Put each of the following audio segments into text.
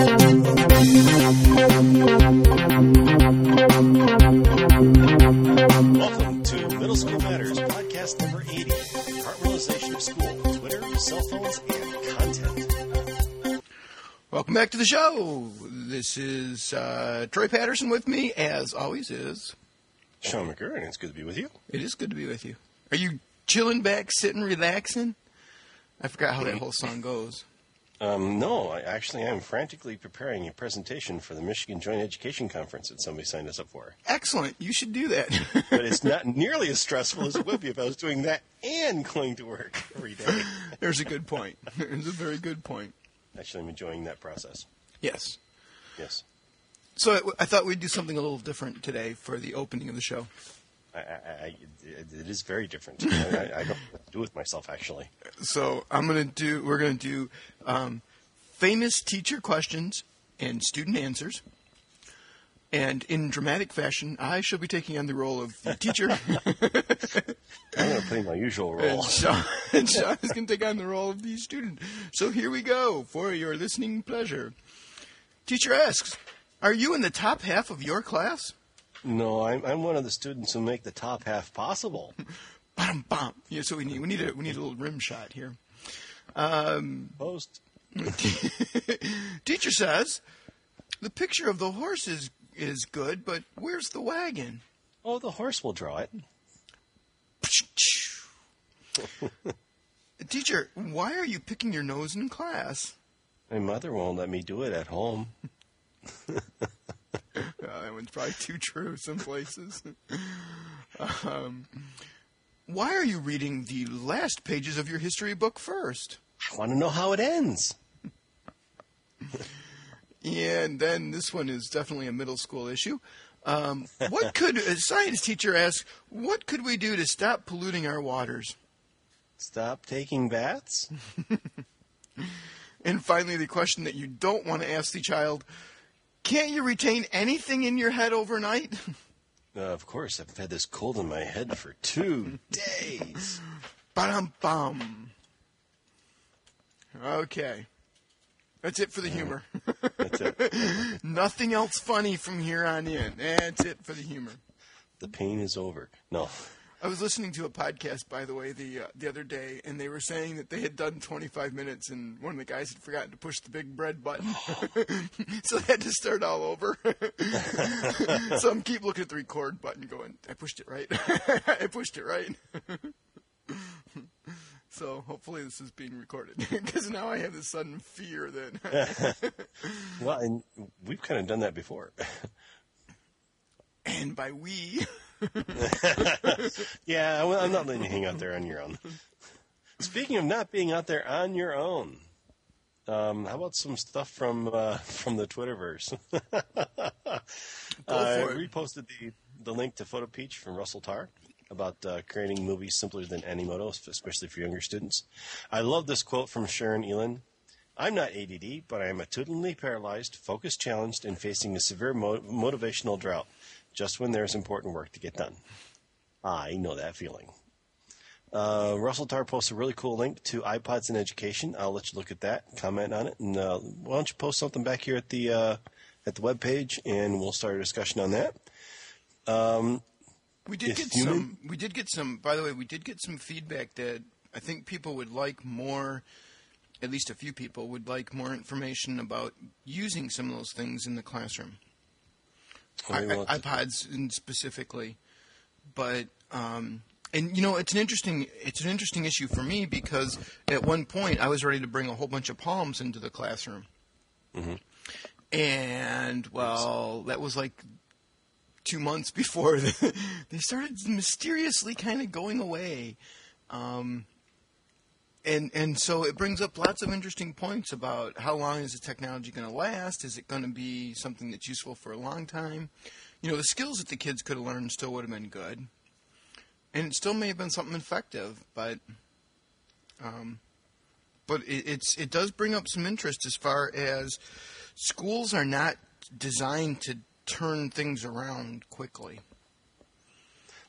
Welcome to Middle School Matters, podcast number 80. Heart realization of school, Twitter, cell phones, and content. Welcome back to the show. This is uh, Troy Patterson with me, as always is. Sean McGurr, and it's good to be with you. It is good to be with you. Are you chilling back, sitting, relaxing? I forgot how that whole song goes. Um, no, I actually am frantically preparing a presentation for the Michigan Joint Education Conference that somebody signed us up for. Excellent. You should do that. But it's not nearly as stressful as it would be if I was doing that and going to work every day. There's a good point. There's a very good point. Actually, I'm enjoying that process. Yes. Yes. So I, I thought we'd do something a little different today for the opening of the show. I, I, I, it is very different. I, I, don't know what to do with myself, actually. So I'm gonna do. We're gonna do um, famous teacher questions and student answers. And in dramatic fashion, I shall be taking on the role of the teacher, I'm going to play my usual role. and Sean, and Sean is going to take on the role of the student. So here we go for your listening pleasure. Teacher asks, "Are you in the top half of your class?" No, I'm, I'm one of the students who make the top half possible. Bam, bam. Yeah. So we need we need a we need a little rim shot here. Um, Post. Teacher says, "The picture of the horse is is good, but where's the wagon?" Oh, the horse will draw it. Teacher, why are you picking your nose in class? My mother won't let me do it at home. Uh, that one's probably too true some places. um, why are you reading the last pages of your history book first? I want to know how it ends. Yeah, and then this one is definitely a middle school issue. Um, what could a science teacher ask? What could we do to stop polluting our waters? Stop taking baths? And finally, the question that you don't want to ask the child: Can't you retain anything in your head overnight? Uh, of course, I've had this cold in my head for two days. Bum bum. Okay. That's it for the humor. That's it. Nothing else funny from here on in. That's it for the humor. The pain is over. No. I was listening to a podcast, by the way, the uh, the other day, and they were saying that they had done 25 minutes, and one of the guys had forgotten to push the big red button, so they had to start all over. so I'm keep looking at the record button, going, "I pushed it right. I pushed it right." so hopefully this is being recorded, because now I have this sudden fear that, Well, and we've kind of done that before. and by we, yeah, well, I'm not letting you hang out there on your own. Speaking of not being out there on your own, um, how about some stuff from uh, from the Twitterverse? I reposted the the link to Photo Peach from Russell Tarr about uh, creating movies simpler than Animoto, especially for younger students. I love this quote from Sharon Elin. I'm not ADD, but I am attitudinally paralyzed, focus challenged, and facing a severe mo- motivational drought. Just when there's important work to get done. I know that feeling. Uh, Russell Tarr posts a really cool link to iPods in education. I'll let you look at that, comment on it, and uh, why don't you post something back here at the uh, at the web page, and we'll start a discussion on that. We did get human- some. We did get some. By the way, we did get some feedback that I think people would like more. At least a few people would like more information about using some of those things in the classroom. I- I- iPods in specifically, but um, and you know it's an interesting it's an interesting issue for me because at one point I was ready to bring a whole bunch of palms into the classroom, Mm-hmm. and well that was like two months before the, they started mysteriously kind of going away. Um, and and so it brings up lots of interesting points about how long is the technology going to last? Is it going to be something that's useful for a long time? You know, the skills that the kids could have learned still would have been good, and it still may have been something effective. But, um, but it, it's it does bring up some interest as far as schools are not designed to turn things around quickly.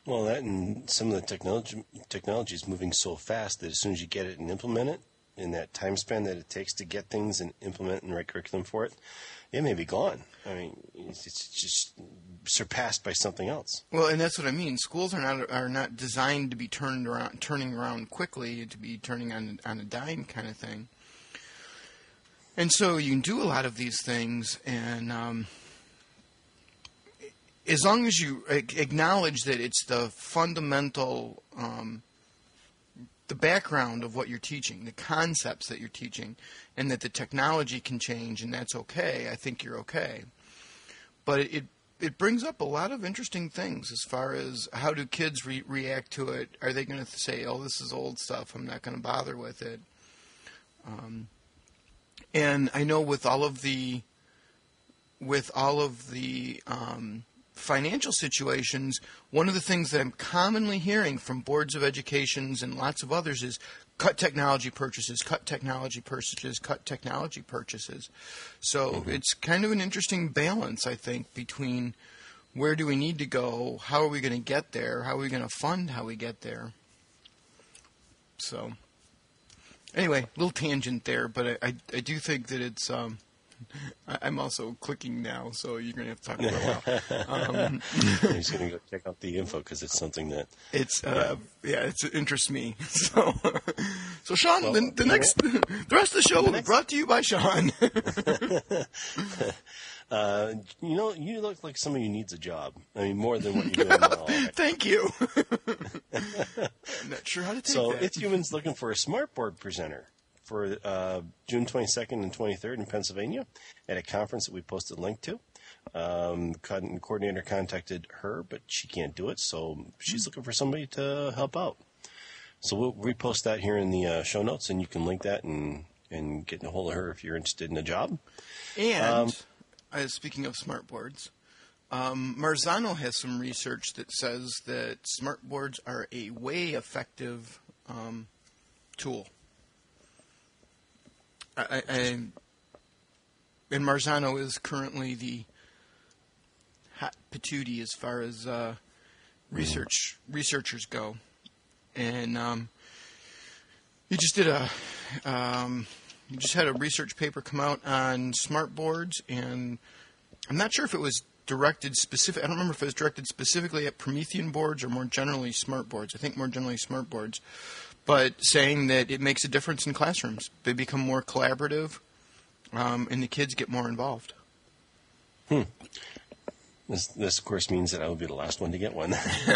Well, that and some of the technology technology is moving so fast that as soon as you get it and implement it, in that time span that it takes to get things and implement and write curriculum for it, it may be gone. I mean, it's, it's just surpassed by something else. Well, and that's what I mean. Schools are not are not designed to be turned around, turning around quickly, to be turning on on a dime kind of thing. And so you can do a lot of these things, and um, as long as you acknowledge that it's the fundamental, um, the background of what you're teaching, the concepts that you're teaching, and that the technology can change, and that's okay. I think you're okay. But it it brings up a lot of interesting things as far as how do kids re- react to it. Are they going to say, "Oh, this is old stuff. I'm not going to bother with it"? Um, and I know with all of the with all of the um, financial situations, one of the things that I'm commonly hearing from boards of educations and lots of others is cut technology purchases, cut technology purchases, cut technology purchases. So mm-hmm. it's kind of an interesting balance, I think, between where do we need to go, how are we going to get there, how are we going to fund how we get there. So anyway, little tangent there, but I, I, I do think that it's um, I'm also clicking now, so you're going to have to talk for a while. Um, He's going to go check out the info because it's something that it's uh, yeah, yeah it interests me. So, so Sean, well, the, the next, the rest of the show will be brought to you by Sean. Uh, you know, you look like somebody who needs a job. I mean, more than what you're doing now. Thank you. I'm not sure how to take so that. So, It's Humans looking for a smartboard presenter for uh, June 22nd and 23rd in Pennsylvania at a conference that we posted a link to. Um, coordinator contacted her, but she can't do it, so she's looking for somebody to help out. So we'll repost that here in the uh, show notes, and you can link that and and get a hold of her if you're interested in a job. And um, uh, speaking of smart boards, um, Marzano has some research that says that smart boards are a way effective um, tool I, I, and Marzano is currently the hot patootie as far as uh, research researchers go, and um, he just did a um, he just had a research paper come out on smart boards, and I'm not sure if it was directed specific. I don't remember if it was directed specifically at Promethean boards or more generally smart boards. I think more generally smart boards but saying that it makes a difference in classrooms. They become more collaborative, um, and the kids get more involved. Hmm. This, this, of course, means that I will be the last one to get one.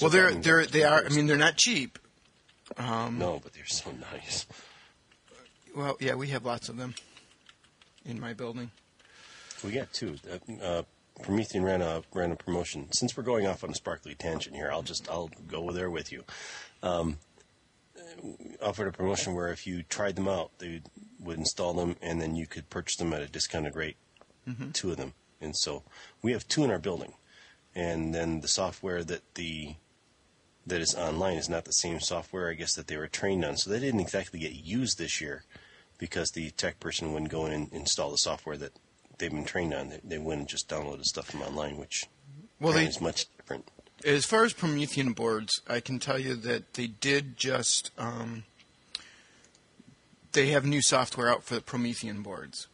well, they're they're they are. I mean, they're not cheap. Um, no, but they're so nice. Well, yeah, we have lots of them in my building. We got two. Uh, uh, Promethean ran a ran a promotion. Since we're going off on a sparkly tangent here, I'll just I'll go there with you um, offered a promotion where if you tried them out, they would install them, and then you could purchase them at a discounted rate, mm-hmm. two of them. And so we have two in our building, and then the software that the that is online is not the same software, I guess, that they were trained on. So they didn't exactly get used this year because the tech person wouldn't go in and install the software that they've been trained on. They, they and just the stuff from online, which well, they, is much. As far as Promethean boards, I can tell you that they did just um, they have new software out for the Promethean boards.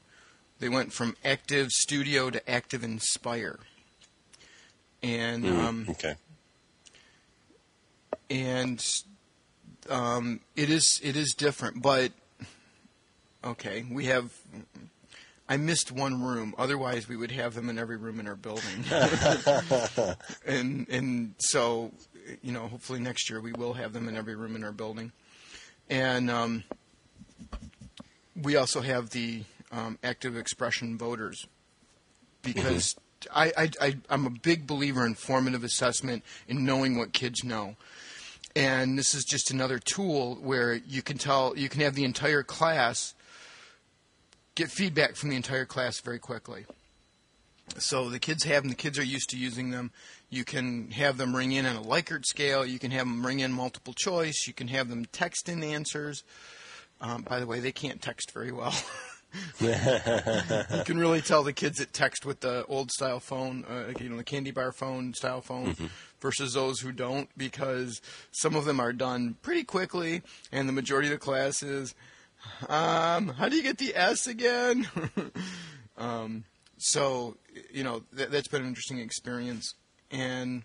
They went from ActivStudio to ActivInspire, and mm, um, okay, and um, it is it is different, but okay, we have I missed one room. Otherwise, we would have them in every room in our building. and and so, you know, hopefully next year we will have them in every room in our building. And um, we also have the um, ActivExpression voters because mm-hmm. I, I, I, I'm a big believer in formative assessment in knowing what kids know. And this is just another tool where you can tell, you can have the entire class get feedback from the entire class very quickly. So the kids have them, the kids are used to using them. You can have them ring in on a Likert scale. You can have them ring in multiple choice. You can have them text in answers. Um, by the way, they can't text very well. you can really tell the kids that text with the old style phone, uh, you know, the candy bar phone style phone, Mm-hmm. versus those who don't, because some of them are done pretty quickly, and the majority of the class is, um, how do you get the S again? um, so, you know, that, that's been an interesting experience, and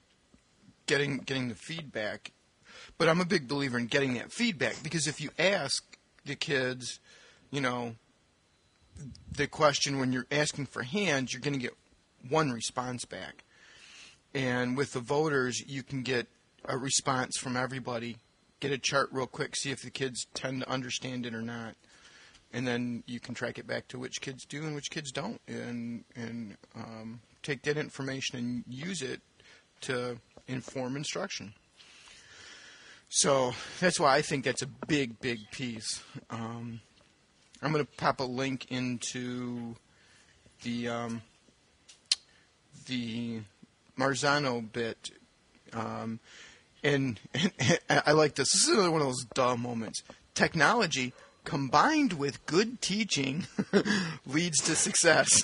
getting getting the feedback. But I'm a big believer in getting that feedback because if you ask the kids, you know, the question when you're asking for hands, you're going to get one response back. And with the voters, you can get a response from everybody, get a chart real quick, see if the kids tend to understand it or not. And then you can track it back to which kids do and which kids don't, and and um, take that information and use it to inform instruction. So that's why I think that's a big, big piece. Um, I'm going to pop a link into the um, the Marzano bit, um, and, and I like this. This is another one of those duh moments. Technology combined with good teaching leads to success.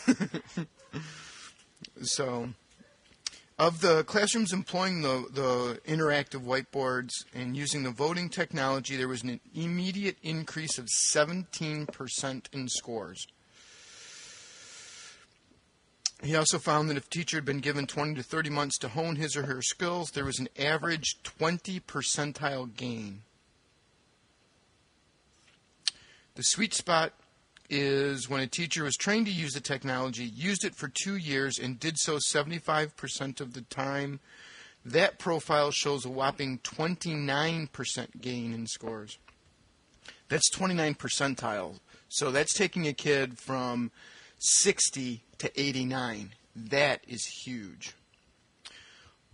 so, of the classrooms employing the, the interactive whiteboards and using the voting technology, there was an immediate increase of 17% in scores. He also found that if a teacher had been given 20 to 30 months to hone his or her skills, there was an average 20 percentile gain. The sweet spot is when a teacher was trained to use the technology, used it for two years, and did so 75% of the time. That profile shows a whopping 29% gain in scores. That's 29 percentile. So that's taking a kid from 60 to 89. That is huge.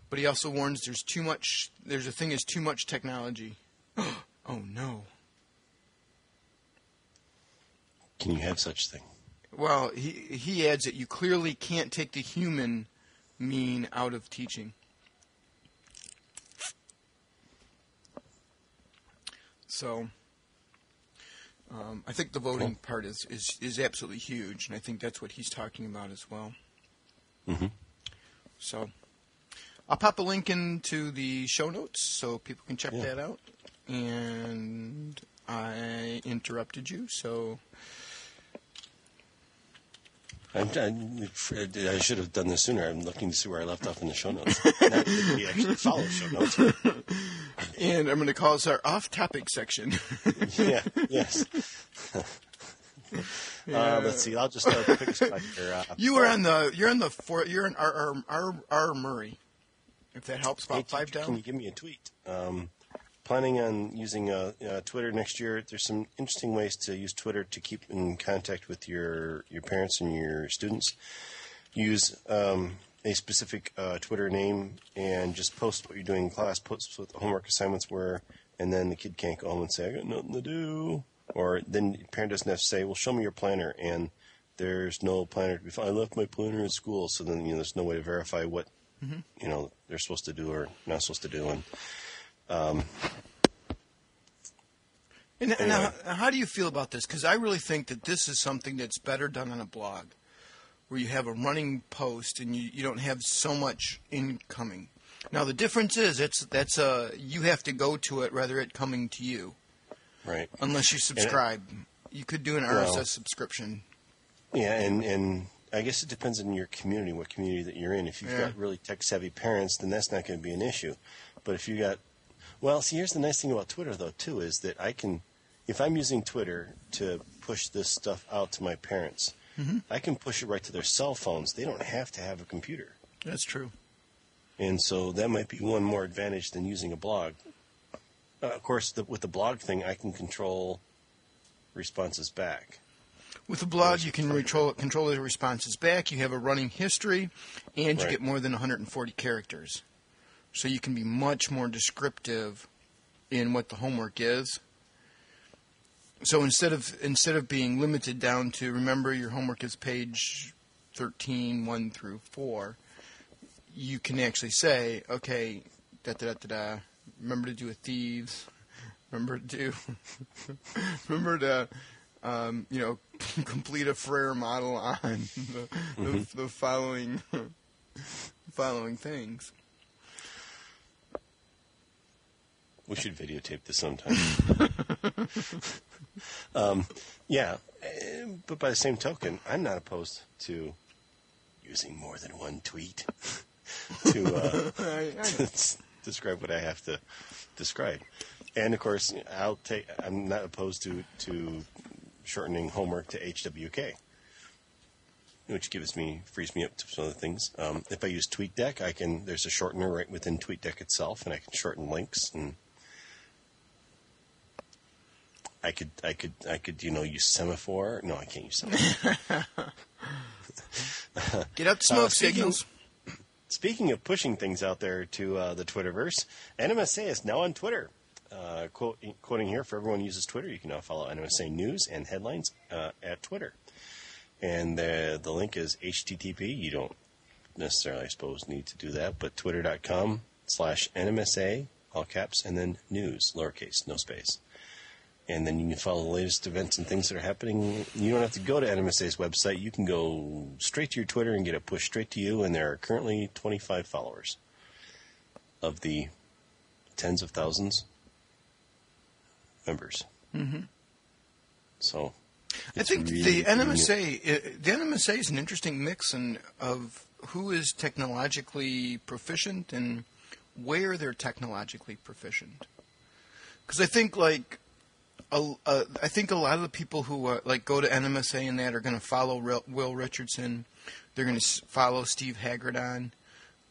But he also warns there's too much, there's a thing is too much technology. oh no. Can you have such thing? Well, he he adds that you clearly can't take the human mean out of teaching. So, um, I think the voting part is, is is absolutely huge, and I think that's what he's talking about as well. Mhm. So, I'll pop a link into the show notes so people can check Yeah. that out. And I interrupted you, so I'm, I'm, I should have done this sooner. I'm looking to see where I left off in the show notes. Not that we actually follow show notes. And I'm going to call this our off-topic section. yeah, yes. Uh, let's see. I'll just uh, pick a spot here. Uh, you were on the you're on the four, you're in R R R, R Murray. If that helps, Hey, about five down. Can you give me a tweet? Um, planning on using uh, uh, Twitter next year. There's some interesting ways to use Twitter to keep in contact with your your parents and your students. Use um, a specific uh, Twitter name and just post what you're doing in class. Post what the homework assignments were, and then the kid can't go home and say, "I got nothing to do." Or then the parent doesn't have to say, "Well, show me your planner," and there's no planner to be found. I left my planner at school, so then you know there's no way to verify what you know they're supposed to do or not supposed to do. And And, and Anyway. how, how do you feel about this? Because I really think that this is something that's better done on a blog, where you have a running post and you, you don't have so much incoming. Now the difference is it's that's a you have to go to it rather it coming to you right. unless you subscribe. You could do an Well- RSS subscription. Yeah, and and I guess it depends on your community, what community that you're in. If you've Yeah. got really tech savvy parents, then that's not going to be an issue. But if you got, well, see, here's the nice thing about Twitter though too is that I can, if I'm using Twitter to push this stuff out to my parents, I can push it right to their cell phones. They don't have to have a computer, That's true. and so that might be one more advantage than using a blog. Uh, of course, the, with the blog thing, I can control responses back. With the blog, you can control control the responses back. You have a running history, and you Right. get more than 140 characters, so you can be much more descriptive in what the homework is. So instead of instead of being limited down to remember your homework is page 13, 1 through 4, you can actually say, okay, da da da da da. Remember to do a thieves. Remember to do. remember to um, you know, complete a Frayer model on the, the, the following following things. We should videotape this sometime. Um, yeah, but by the same token, I'm not opposed to using more than one tweet to, uh, to describe what I have to describe. And of course, I'll take. I'm not opposed to to shortening homework to HWK, which gives me frees me up to some other things. Um, if I use TweetDeck, I can. There's a shortener right within TweetDeck itself, and I can shorten links and. I could, I could, I could, you know, use semaphore. No, I can't use semaphore. Get up smoke Uh, speaking- signals. Speaking of pushing things out there to uh, the Twitterverse, NMSA is now on Twitter. Uh, quote, quoting here, for everyone who uses Twitter, you can now follow NMSA news and headlines uh, at Twitter. And the, the link is HTTP. You don't necessarily, I suppose, need to do that, but twitter.com slash NMSA, all caps, and then news, lowercase, no space. And then you can follow the latest events and things that are happening. You don't have to go to NMSA's website. You can go straight to your Twitter and get it pushed straight to you. And there are currently 25 followers of the tens of thousands members. Mm-hmm. So, I think really the. NMSA, the NMSA is an interesting mix and of who is technologically proficient and where they're technologically proficient. Because I think like, a, a, I think a lot of the people who uh, like go to NMSA and that are going to follow Ril- Will Richardson. They're going to s- follow Steve Hargadon.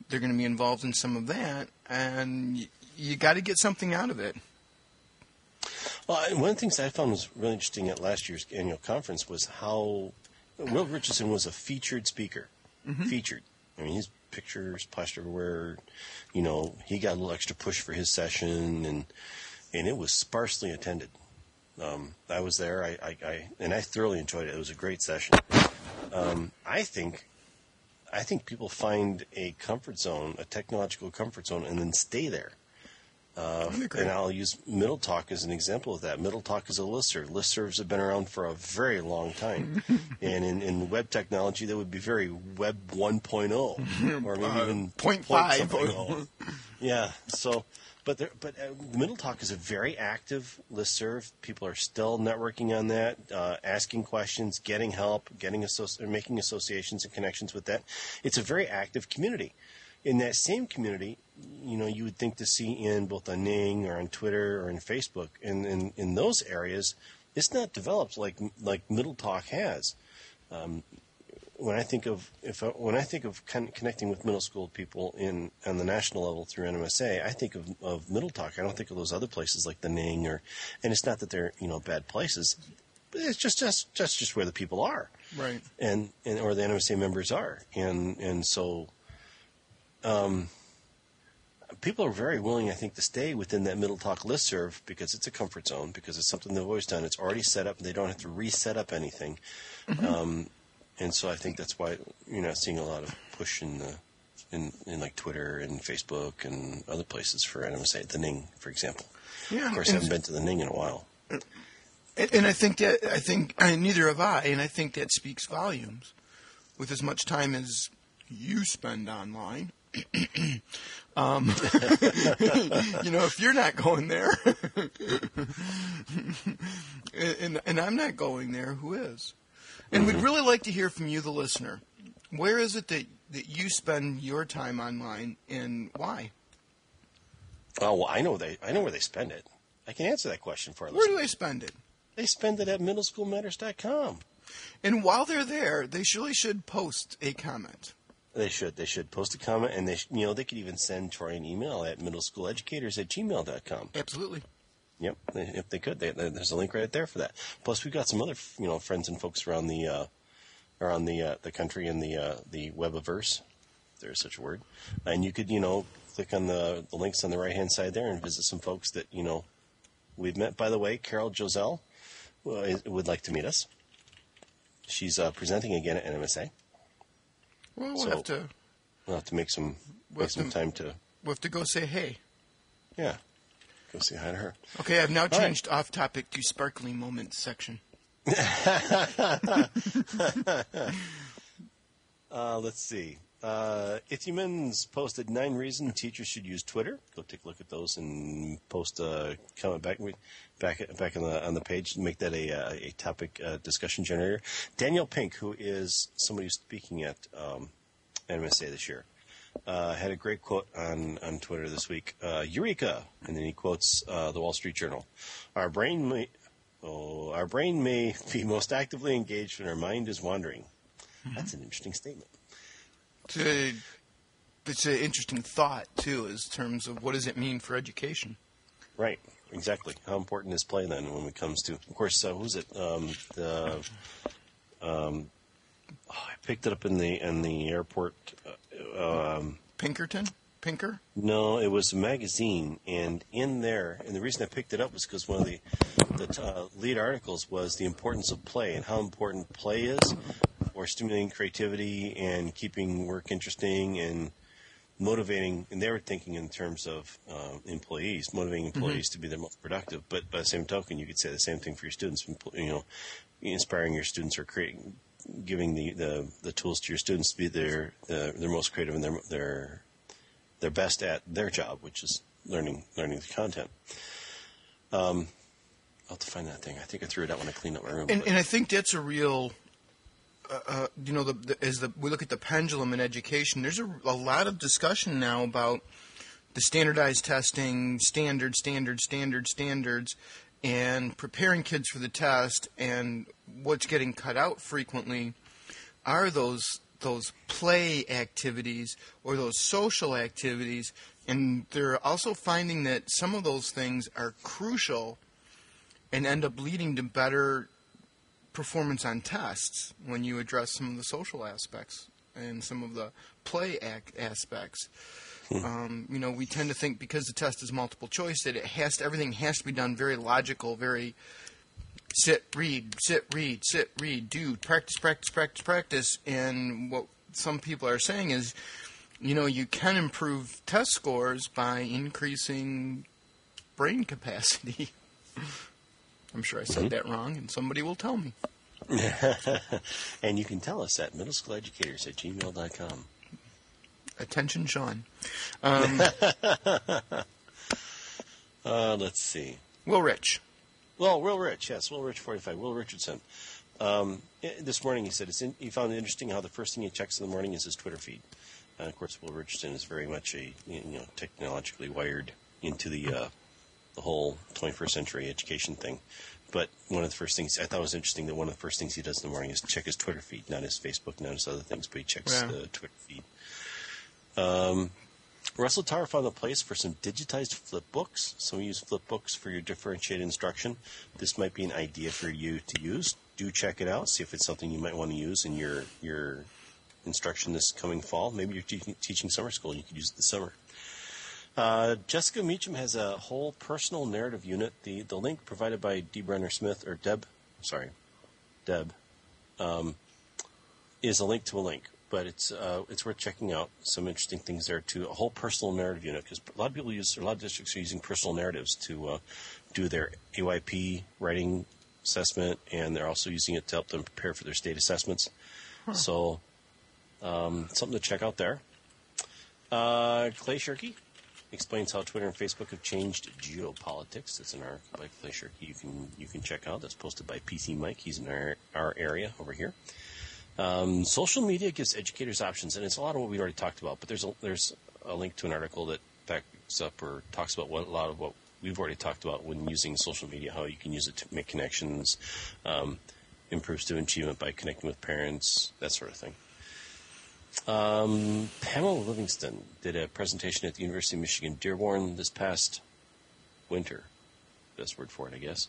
They're going to be involved in some of that, and y- you got to get something out of it. Well, I- one of the things I found was really interesting at last year's annual conference was how Will Richardson was a featured speaker. Featured. I mean, his pictures plastered everywhere. You know, he got a little extra push for his session, and and it was sparsely attended. Um, I was there, I, I, I and I thoroughly enjoyed it. It was a great session. Um, I think. I think people find a comfort zone, a technological comfort zone, and then stay there. Uh, and I'll use Middle Talk as an example of that. Middle Talk is a listserv. Listservs have been around for a very long time. and in, in web technology, that would be very Web 1.0 or maybe Uh, even point point five. something oh. yeah. So, but there, but uh, Middle Talk is a very active listserv. People are still networking on that, uh, asking questions, getting help, getting associ- making associations and connections with that. It's a very active community. In that same community, you know, you would think to see in both on Ning or on Twitter or in Facebook, in, in, in those areas, it's not developed like like Middle Talk has when I think of if I, when I think of con- connecting with middle school people in on the national level through NMSA, I think of, of Middle Talk. I don't think of those other places like the Ning or, and it's not that they're you know bad places, but it's just just just just where the people are, Right. and and or the NMSA members are, and and so, um, people are very willing, I think, to stay within that Middle Talk listserv because it's a comfort zone because it's something they've always done. It's already set up, and they don't have to reset up anything. Um, and so I think that's why you're not seeing a lot of push in the in, in like Twitter and Facebook and other places for NMSA, the Ning, for example. Yeah. Of course, I haven't been to the Ning in a while. And, and I think that I think and neither have I, and I think that speaks volumes. With as much time as you spend online, um, you know, if you're not going there, and, and I'm not going there, who is? And we'd mm-hmm. really like to hear from you, the listener. Where is it that, that you spend your time online, and why? Oh, well, I know they. I know where they spend it. I can answer that question for our Where do they spend it? They spend it at middleschoolmatters.com. And while they're there, they surely should post a comment. They should. They should post a comment, and they, sh- you know, they could even send Troy an email at middleschooleducators at gmail.com. Absolutely. Yep, if they could, they, there's a link right there for that. Plus, we've got some other, you know, friends and folks around the, uh, around the uh, the country in the uh, the webiverse. There's such a word, and you could, you know, click on the the links on the right hand side there and visit some folks that you know we've met. By the way, Carol Joselle uh, would like to meet us. She's uh, presenting again at NMSA. Well, we'll So- have to We'll have to make some We'll make some to- time to we'll have to go say hey. yeah go say hi to her. Okay, I've now right. changed off topic to sparkling moments section. uh, let's see. Uh, Ithumans posted nine reasons teachers should use Twitter. Go take a look at those and post a comment back back back on the on the page. Make that a uh, a topic uh, discussion generator. Daniel Pink, who is somebody who's speaking at um, NMSA this year, uh, had a great quote on, on Twitter this week. Uh, Eureka! And then he quotes uh, the Wall Street Journal. Our brain may, oh, our brain may be most actively engaged when our mind is wandering. Mm-hmm. That's an interesting statement. It's, a, it's an interesting thought too, in terms of what does it mean for education. Right. Exactly. How important is play then when it comes to? Of course, uh, who's it? Um, the um, oh, I picked it up in the in the airport. Uh, um, Pinkerton. Pinker? No, it was a magazine, and in there, and the reason I picked it up was because one of the the uh, lead articles was the importance of play and how important play is for stimulating creativity and keeping work interesting and motivating. And they were thinking in terms of uh, employees, motivating mm-hmm. employees mm-hmm. to be the most productive. But by the same token, you could say the same thing for your students. You know, inspiring your students or creating, giving the, the, the tools to your students to be their the, their most creative and their their their best at their job, which is learning learning the content. Um, I'll have to find that thing. I think I threw it out when I cleaned up my room. And, and I think that's a real uh, uh, you know, the, the, as the, we look at the pendulum in education, there's a, a, lot of discussion now about the standardized testing, standard, standard, standard, standards, and preparing kids for the test. And what's getting cut out frequently are those those play activities or those social activities. And they're also finding that some of those things are crucial and end up leading to better performance on tests when you address some of the social aspects and some of the play aspects. Hmm. Um, you know, we tend to think because the test is multiple choice that it has to, everything has to be done very logical, very sit, read, sit, read, sit, read, do, practice, practice, practice, practice. And what some people are saying is, you know, you can improve test scores by increasing brain capacity. I'm sure I said mm-hmm. that wrong, and somebody will tell me. and you can tell us at middleschooleducators at gmail.com. Attention, Sean. Um, uh, let's see. Will Rich. Well, Will Rich, yes, Will Rich 45, Will Richardson. Um, this morning he said in, he found it interesting how the first thing he checks in the morning is his Twitter feed. Uh, of course, Will Richardson is very much a you know technologically wired into the uh, the whole 21st century education thing. But one of the first things I thought was interesting that one of the first things he does in the morning is check his Twitter feed, not his Facebook, not his other things, but he checks yeah. the Twitter feed. Um, Russell Tarr found a place for some digitized flip books. So we use flip books for your differentiated instruction. This might be an idea for you to use. Do check it out. See if it's something you might want to use in your your instruction this coming fall. Maybe you're te- teaching summer school and you could use it this summer. Uh, Jessica Meacham has a whole personal narrative unit. The the link provided by D. Brenner Smith or Deb, sorry, Deb, um, is a link to a link. But it's uh, it's worth checking out. Some interesting things there too. A whole personal narrative unit because a lot of people use, a lot of districts are using personal narratives to uh, do their AYP writing assessment, and they're also using it to help them prepare for their state assessments. Huh. So, um, something to check out there. Uh, Clay Shirky explains how Twitter and Facebook have changed geopolitics. It's an article by Clay Shirky you can you can check out. That's posted by PC Mike. He's in our, our area over here. Um, social media gives educators options, and it's a lot of what we already talked about. But there's a, there's a link to an article that backs up or talks about what, a lot of what we've already talked about when using social media, how you can use it to make connections, um, improve student achievement by connecting with parents, that sort of thing. Um, Pamela Livingston did a presentation at the University of Michigan Dearborn this past winter. Best word for it, I guess.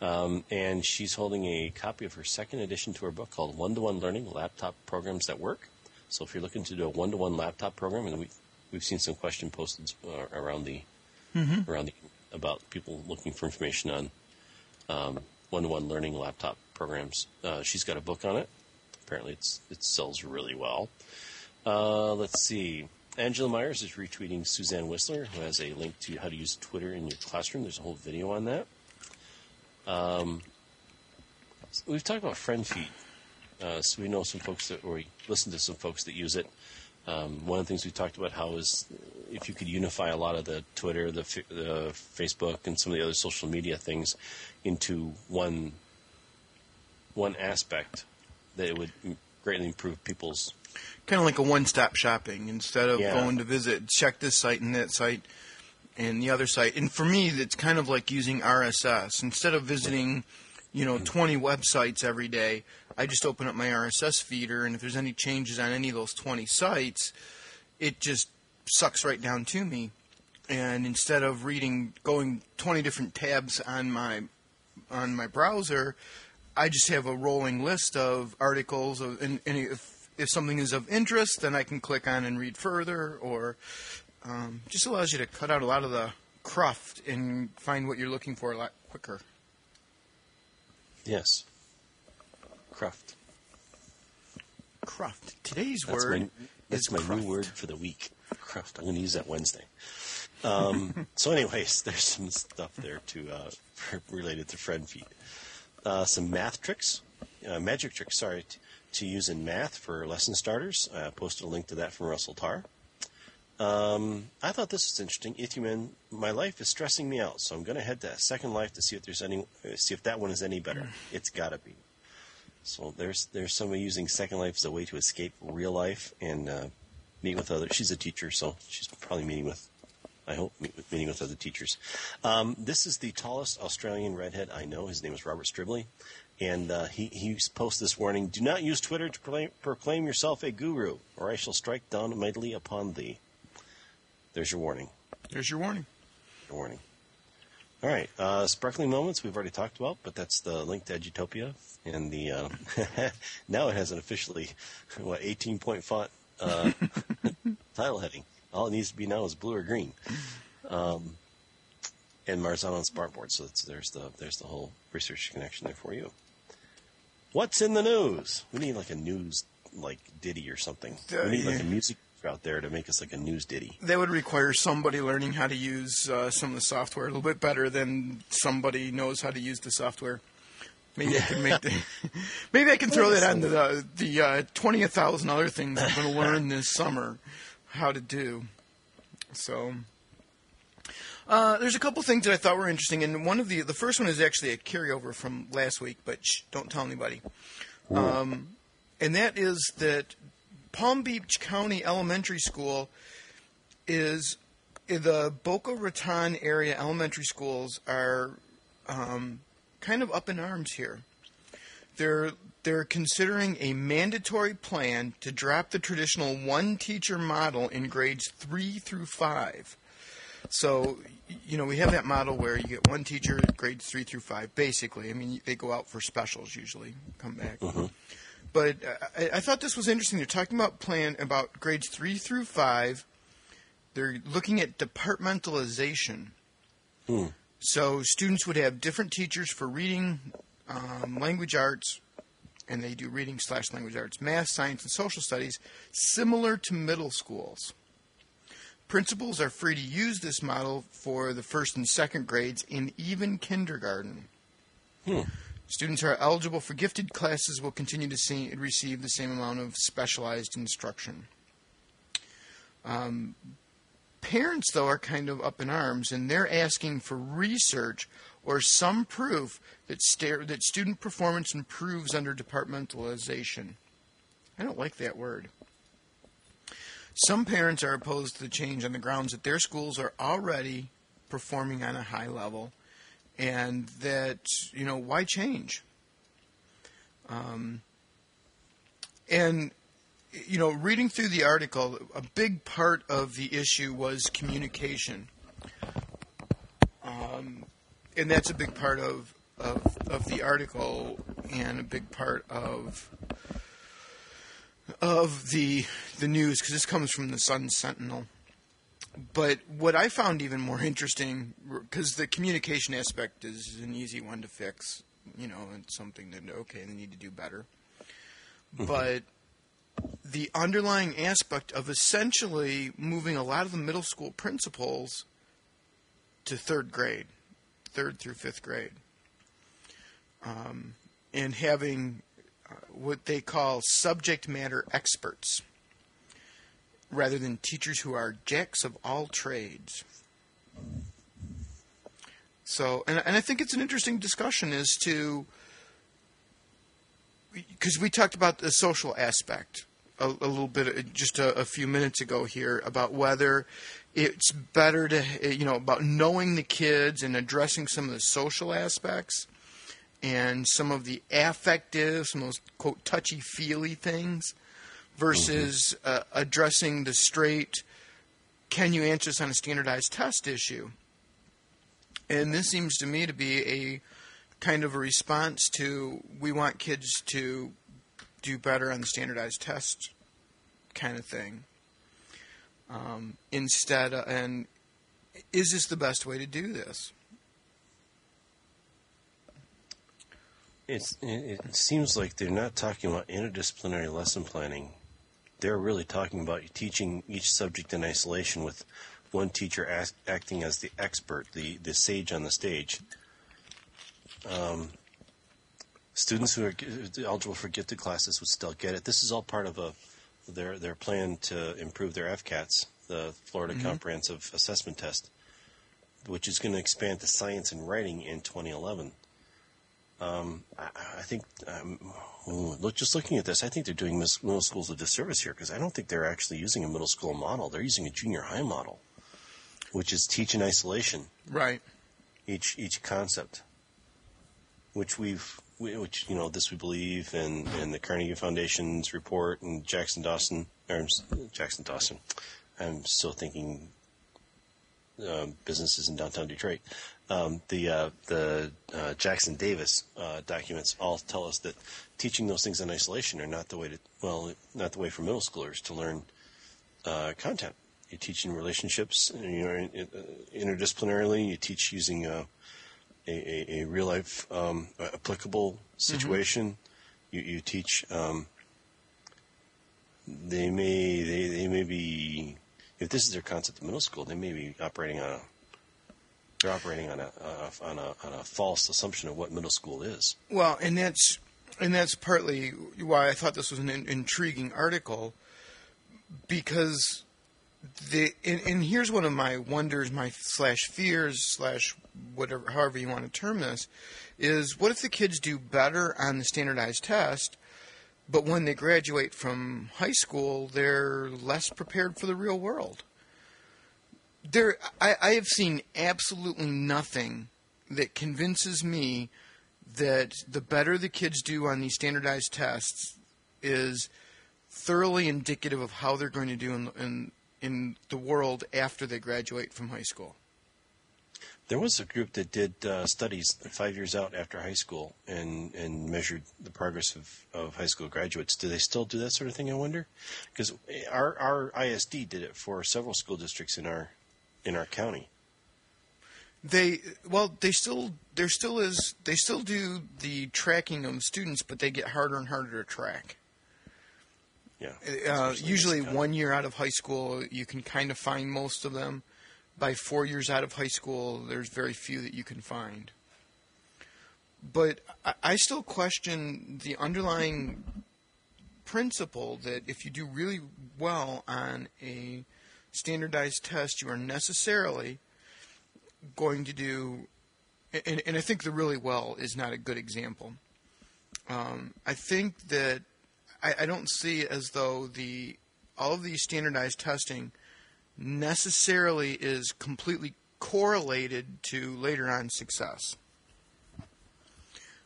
Um, and she's holding a copy of her second edition to her book called One to One Learning Laptop Programs That Work. So if you're looking to do a one to one laptop program, and we've, we've seen some question posted uh, around the mm-hmm. around the, about people looking for information on one to one learning laptop programs. Uh, she's got a book on it. Apparently, it's it sells really well. Uh, let's see. Angela Myers is retweeting Suzanne Whistler, who has a link to how to use Twitter in your classroom. There's a whole video on that. Um, we've talked about friend feed. Uh, so we know some folks that, or we listen to some folks that use it. Um, one of the things we talked about how is if you could unify a lot of the Twitter, the, the Facebook, and some of the other social media things into one one aspect, that it would greatly improve people's kind of like a one-stop shopping instead of Yeah. going to visit check this site and that site and the other site. And for me it's kind of like using rss instead of visiting you know 20 websites every day i just open up my rss feeder and if there's any changes on any of those 20 sites it just sucks right down to me. And instead of reading going 20 different tabs on my on my browser I just have a rolling list of articles, of, and, and if, if something is of interest, then I can click on and read further, or um, just allows you to cut out a lot of the cruft and find what you're looking for a lot quicker. yes, cruft. Cruft. Today's That's word my that's my cruft. new word for the week. Cruft. I'm going to use that Wednesday. Um, so, anyways, there's some stuff there to uh, related to friend feed. Uh, some math tricks, uh, magic tricks. Sorry, t- to use in math for lesson starters. I posted a link to that from Russell Tarr. Um, I thought this was interesting. Ithman, my life is stressing me out, so I'm going to head to Second Life to see if there's any, see if that one is any better. It's got to be. So there's there's somebody using Second Life as a way to escape real life and uh, meet with other. She's a teacher, so she's probably meeting with. I hope meet with, meeting with other teachers. Um, this is the tallest Australian redhead I know. His name is Robert Stribley, and uh, he he posts this warning: Do not use Twitter to proclaim, proclaim yourself a guru, or I shall strike down mightily upon thee. There's your warning. There's your warning. Your warning. All right, uh, sparkling moments we've already talked about, but that's the link to Edutopia, and the uh, now it has an officially what 18 point font uh, title heading. All it needs to be now is blue or green, um, and Marzano on Smartboard. So there's the there's the whole research connection there for you. What's in the news? We need like a news like ditty or something. Uh, we need like a music out there to make us like a news ditty. That would require somebody learning how to use uh, some of the software a little bit better than somebody knows how to use the software. Maybe I can make the, maybe I can throw that on the the uh, twentieth thousand other things I'm going to learn this summer how to do. So uh, there's a couple things that I thought were interesting, and one of the the first one is actually a carryover from last week, but shh, don't tell anybody. Um, and that is that Palm Beach County Elementary School is the Boca Raton area elementary schools are um, kind of up in arms here. They're they're considering a mandatory plan to drop the traditional one teacher model in grades three through five. So, you know, we have that model where you get one teacher, grades three through five, basically. I mean, they go out for specials usually, come back. But uh, I, I thought this was interesting. They're talking about plan about grades three through five. They're looking at departmentalization. So students would have different teachers for reading, um, language arts, and they do reading slash language arts, math, science, and social studies, similar to middle schools. Principals are free to use this model for the first and second grades in even kindergarten. Students who are eligible for gifted classes will continue to see, receive the same amount of specialized instruction. Um, parents, though, are kind of up in arms, and they're asking for research or some proof that, that student performance improves under departmentalization. I don't like that word. Some parents are opposed to the change on the grounds that their schools are already performing on a high level and that, you know, why change? Um, and, you know, reading through the article, a big part of the issue was communication. Um, and that's a big part of, of, of the article and a big part of of the the news because this comes from the Sun Sentinel. But what I found even more interesting, because the communication aspect is an easy one to fix, you know, it's something that okay they need to do better. But the underlying aspect of essentially moving a lot of the middle school principals to third grade, third through fifth grade. Um, and having uh, what they call subject matter experts rather than teachers who are jacks of all trades. So, and, and I think it's an interesting discussion as to because we talked about the social aspect a, a little bit uh, just a, a, few minutes ago here about whether it's better to you know about knowing the kids and addressing some of the social aspects and some of the affective, some of those quote touchy feely things versus mm-hmm. uh, addressing the straight can you answer this on a standardized test issue and this seems to me to be a kind of a response to we want kids to do better on the standardized test kind of thing. Um, instead, of, and is this the best way to do this? It's, it seems like they're not talking about interdisciplinary lesson planning. They're really talking about teaching each subject in isolation with one teacher act, acting as the expert, the, the sage on the stage. Um, students who are eligible for gifted classes would still get it. This is all part of a their their plan to improve their FCATS, the Florida mm-hmm. Comprehensive Assessment Test, which is going to expand to science and writing in 2011. Um, I, I, think, um, look, just looking at this, I think they're doing middle schools a disservice here because I don't think they're actually using a middle school model. They're using a junior high model which is teach in isolation. Right. Each each concept, which we've which you know this we believe in in the Carnegie Foundation's report and Jackson Dawson or Jackson Dawson. I'm still thinking uh, businesses in downtown Detroit. Um, the uh, the uh, Jackson Davis uh, documents all tell us that teaching those things in isolation are not the way to well not the way for middle schoolers to learn uh, content you teach in relationships, you know, interdisciplinarily. You teach using a, a, a real life um, applicable mm-hmm. situation. Mm-hmm. You, you teach. Um, they may they, they may be if this is their concept of middle school, they may be operating on a they're operating on a, uh, on a on a false assumption of what middle school is. Well, and that's and that's partly why I thought this was an in- intriguing article because the and, and, here's one of my wonders, my slash fears slash whatever, however you want to term this, is what if the kids do better on the standardized test, but when they graduate from high school, they're less prepared for the real world. There, I, I have seen absolutely nothing that convinces me that the better the kids do on these standardized tests is thoroughly indicative of how they're going to do in, in in the world after they graduate from high school? There was a group that did uh, studies five years out after high school and, and measured the progress of, of high school graduates. Do they still do that sort of thing? I wonder, because our our ISD did it for several school districts in our in our county. They well, they still there still is they still do the tracking of students, but they get harder and harder to track. Yeah. Uh, usually, one year out of high school, you can kind of find most of them. By four years out of high school, there's very few that you can find. But I, I still question the underlying principle that if you do really well on a standardized test, you are necessarily going to do, and, and I think the really well is not a good example. Um, I think that I, I don't see as though the all of these standardized testing necessarily is completely correlated to later on success.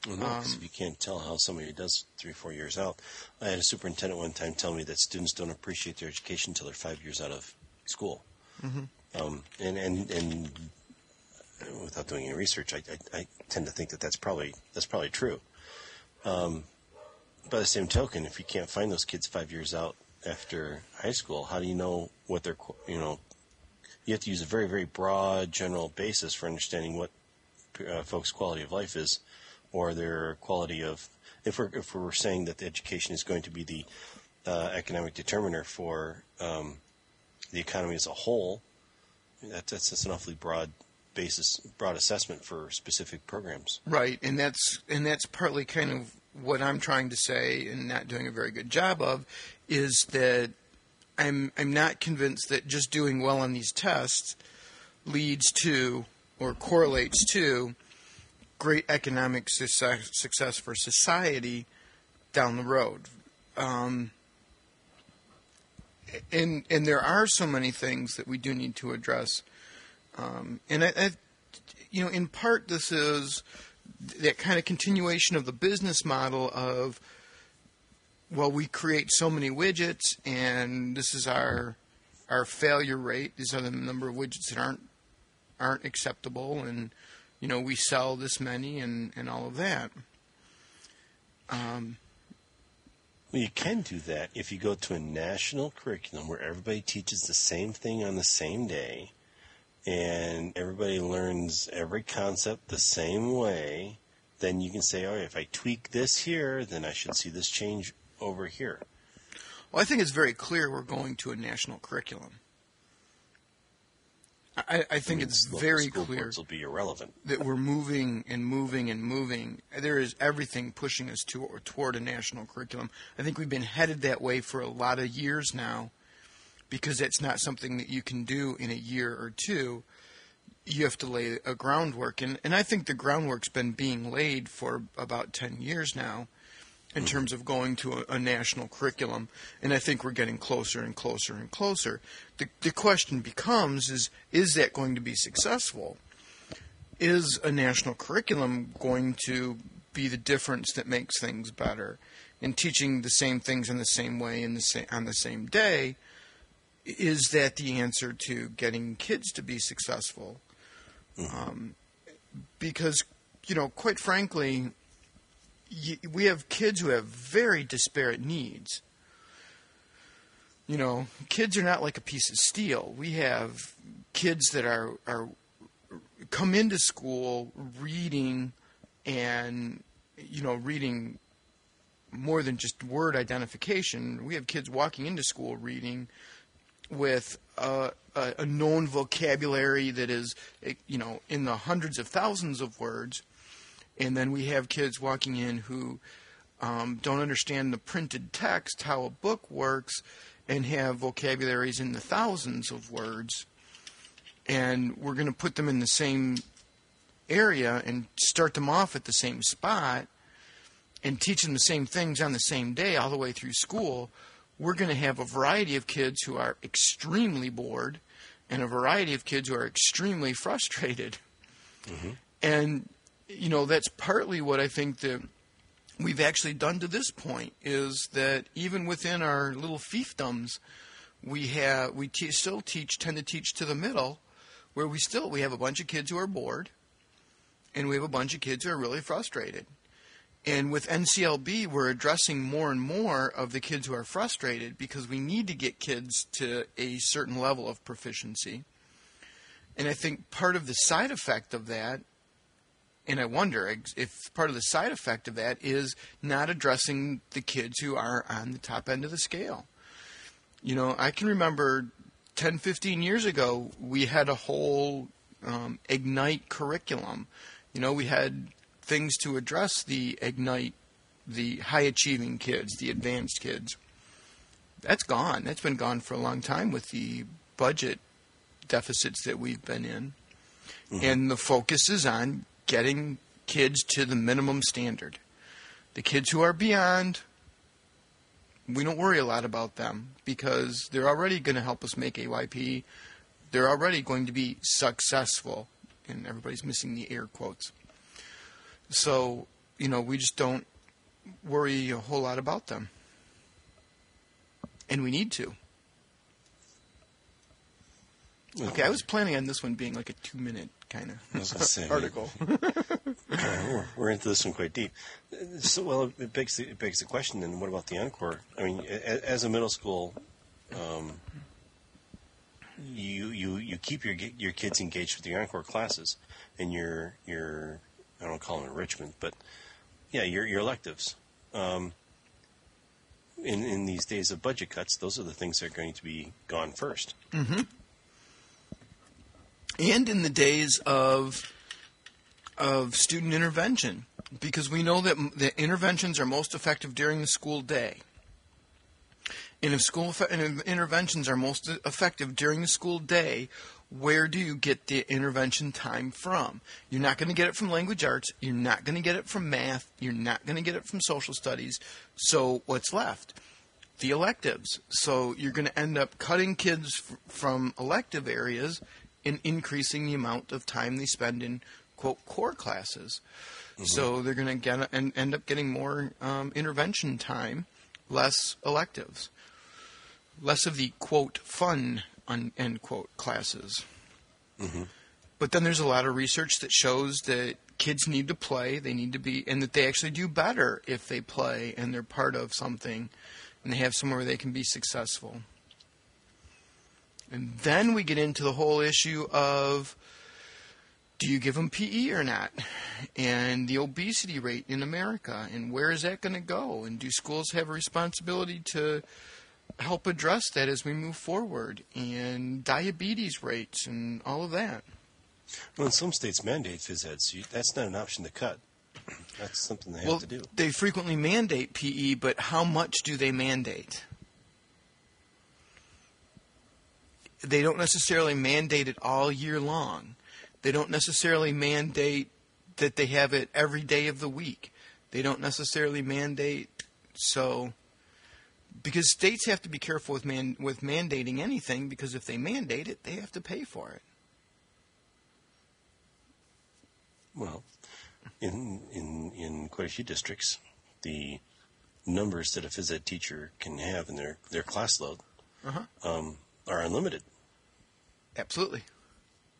Well, no, um, you can't tell how somebody does three, four years out. I had a superintendent one time tell me that students don't appreciate their education until they're five years out of school. Mm-hmm. Um, and, and, and without doing any research, I, I, I, tend to think that that's probably, that's probably true. Um, by the same token, if you can't find those kids five years out after high school, how do you know what they're, you know, you have to use a very, very broad general basis for understanding what uh, folks' quality of life is or their quality of, if we're, if we're saying that the education is going to be the uh, economic determiner for um, the economy as a whole, that, that's, that's an awfully broad basis, broad assessment for specific programs. Right, and that's and that's partly kind of what I'm trying to say, and not doing a very good job of, is that I'm I'm not convinced that just doing well on these tests leads to or correlates to great economic success, success for society down the road. Um, and and there are so many things that we do need to address. Um, and I, I, you know, in part, this is that kind of continuation of the business model of, well, we create so many widgets, and this is our our failure rate. These are the number of widgets that aren't aren't acceptable, and you know, we sell this many, and and all of that. Um, well, you can do that if you go to a national curriculum where everybody teaches the same thing on the same day and everybody learns every concept the same way. Then you can say, oh, if I tweak this here, then I should see this change over here. Well, I think it's very clear we're going to a national curriculum. I, I think I mean, it's very clear will be irrelevant. that we're moving and moving and moving. There is everything pushing us to, toward a national curriculum. I think we've been headed that way for a lot of years now, because it's not something that you can do in a year or two. You have to lay a groundwork, and and I think the groundwork's been being laid for about ten years now in terms of going to a, a, national curriculum, and I think we're getting closer and closer and closer. The, the question becomes: is is that going to be successful? Is a national curriculum going to be the difference that makes things better? In teaching the same things in the same way in the sa- on the same day, is that the answer to getting kids to be successful? Mm-hmm. Um, because you know, quite frankly, we have kids who have very disparate needs. You know, kids are not like a piece of steel. We have kids that are are come into school reading and you know reading more than just word identification. We have kids walking into school reading with a, a, a known vocabulary that is, you know, in the hundreds of thousands of words and then we have kids walking in who um, don't understand the printed text, how a book works, and have vocabularies in the thousands of words. And we're going to put them in the same area and start them off at the same spot and teach them the same things on the same day all the way through school. We're going to have a variety of kids who are extremely bored and a variety of kids who are extremely frustrated. Mm-hmm. And you know, that's partly what I think that we've actually done to this point is that even within our little fiefdoms, we have we te- still teach tend to teach to the middle, where we still we have a bunch of kids who are bored, and we have a bunch of kids who are really frustrated. And with NCLB, we're addressing more and more of the kids who are frustrated because we need to get kids to a certain level of proficiency. And I think part of the side effect of that and I wonder if part of the side effect of that is not addressing the kids who are on the top end of the scale. You know, I can remember 10, 15 years ago, we had a whole um, Ignite curriculum. You know, we had things to address the Ignite, the high achieving kids, the advanced kids. That's gone. That's been gone for a long time with the budget deficits that we've been in. Mm-hmm. And the focus is on getting kids to the minimum standard. The kids who are beyond, we don't worry a lot about them because they're already going to help us make AYP. They're already going to be successful. And everybody's missing the air quotes. So, you know, we just don't worry a whole lot about them. And we need to. Okay, I was planning on this one being like a two minute kind of article. we're, we're, into this one quite deep. So, well, it begs the, it begs the question. Then, what about the encore? I mean, as a middle school, um, you you you keep your your kids engaged with your encore classes and your your I don't call them enrichment, but yeah, your your electives. Um, in in these days of budget cuts, those are the things that are going to be gone 1st mm-hmm. And in the days of of student intervention, because we know that the interventions are most effective during the school day. And if school and if interventions are most effective during the school day, where do you get the intervention time from? You're not going to get it from language arts. You're not going to get it from math. You're not going to get it from social studies. So what's left? The electives. So you're going to end up cutting kids f- from elective areas and increasing the amount of time they spend in quote core classes. So they're going to get and end up getting more um, intervention time, less electives, less of the quote fun un, end quote classes. But then there's a lot of research that shows that kids need to play, they need to be, and that they actually do better if they play and they're part of something and they have somewhere where they can be successful. And then we get into the whole issue of do you give them PE or not? And the obesity rate in America, and where is that going to go? And do schools have a responsibility to help address that as we move forward? And diabetes rates and all of that. Well, in some states mandate phys ed, so you, that's not an option to cut. That's something they have well, to do. they frequently mandate PE, but how much do they mandate? They don't necessarily mandate it all year long. They don't necessarily mandate that they have it every day of the week. They don't necessarily mandate so because states have to be careful with man with mandating anything because if they mandate it, they have to pay for it. Well, in in in quite a few districts, the numbers that a phys ed teacher can have in their their class load Uh-huh. um, are unlimited, Absolutely.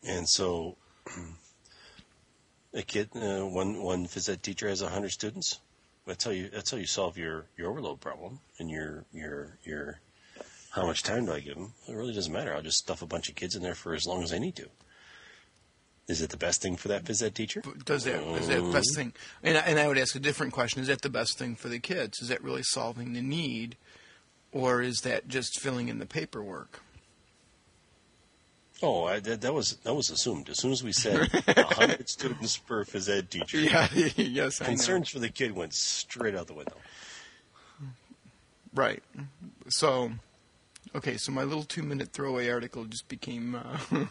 and so a kid, uh, one one phys ed teacher has hundred students. That's how you that's how you solve your your overload problem and your your your how much time do I give them? It really doesn't matter. I'll just stuff a bunch of kids in there for as long as I need to. Is it the best thing for that phys ed teacher? Does that is that the best thing? And I, and I would ask a different question: Is that the best thing for the kids? Is that really solving the need, or is that just filling in the paperwork? Oh, I, that, that was that was assumed. As soon as we said 100 students per phys ed teacher, Yeah. yes. Concerns for the kid went straight out the window. Right. So, okay. So my little two-minute throwaway article just became. Uh,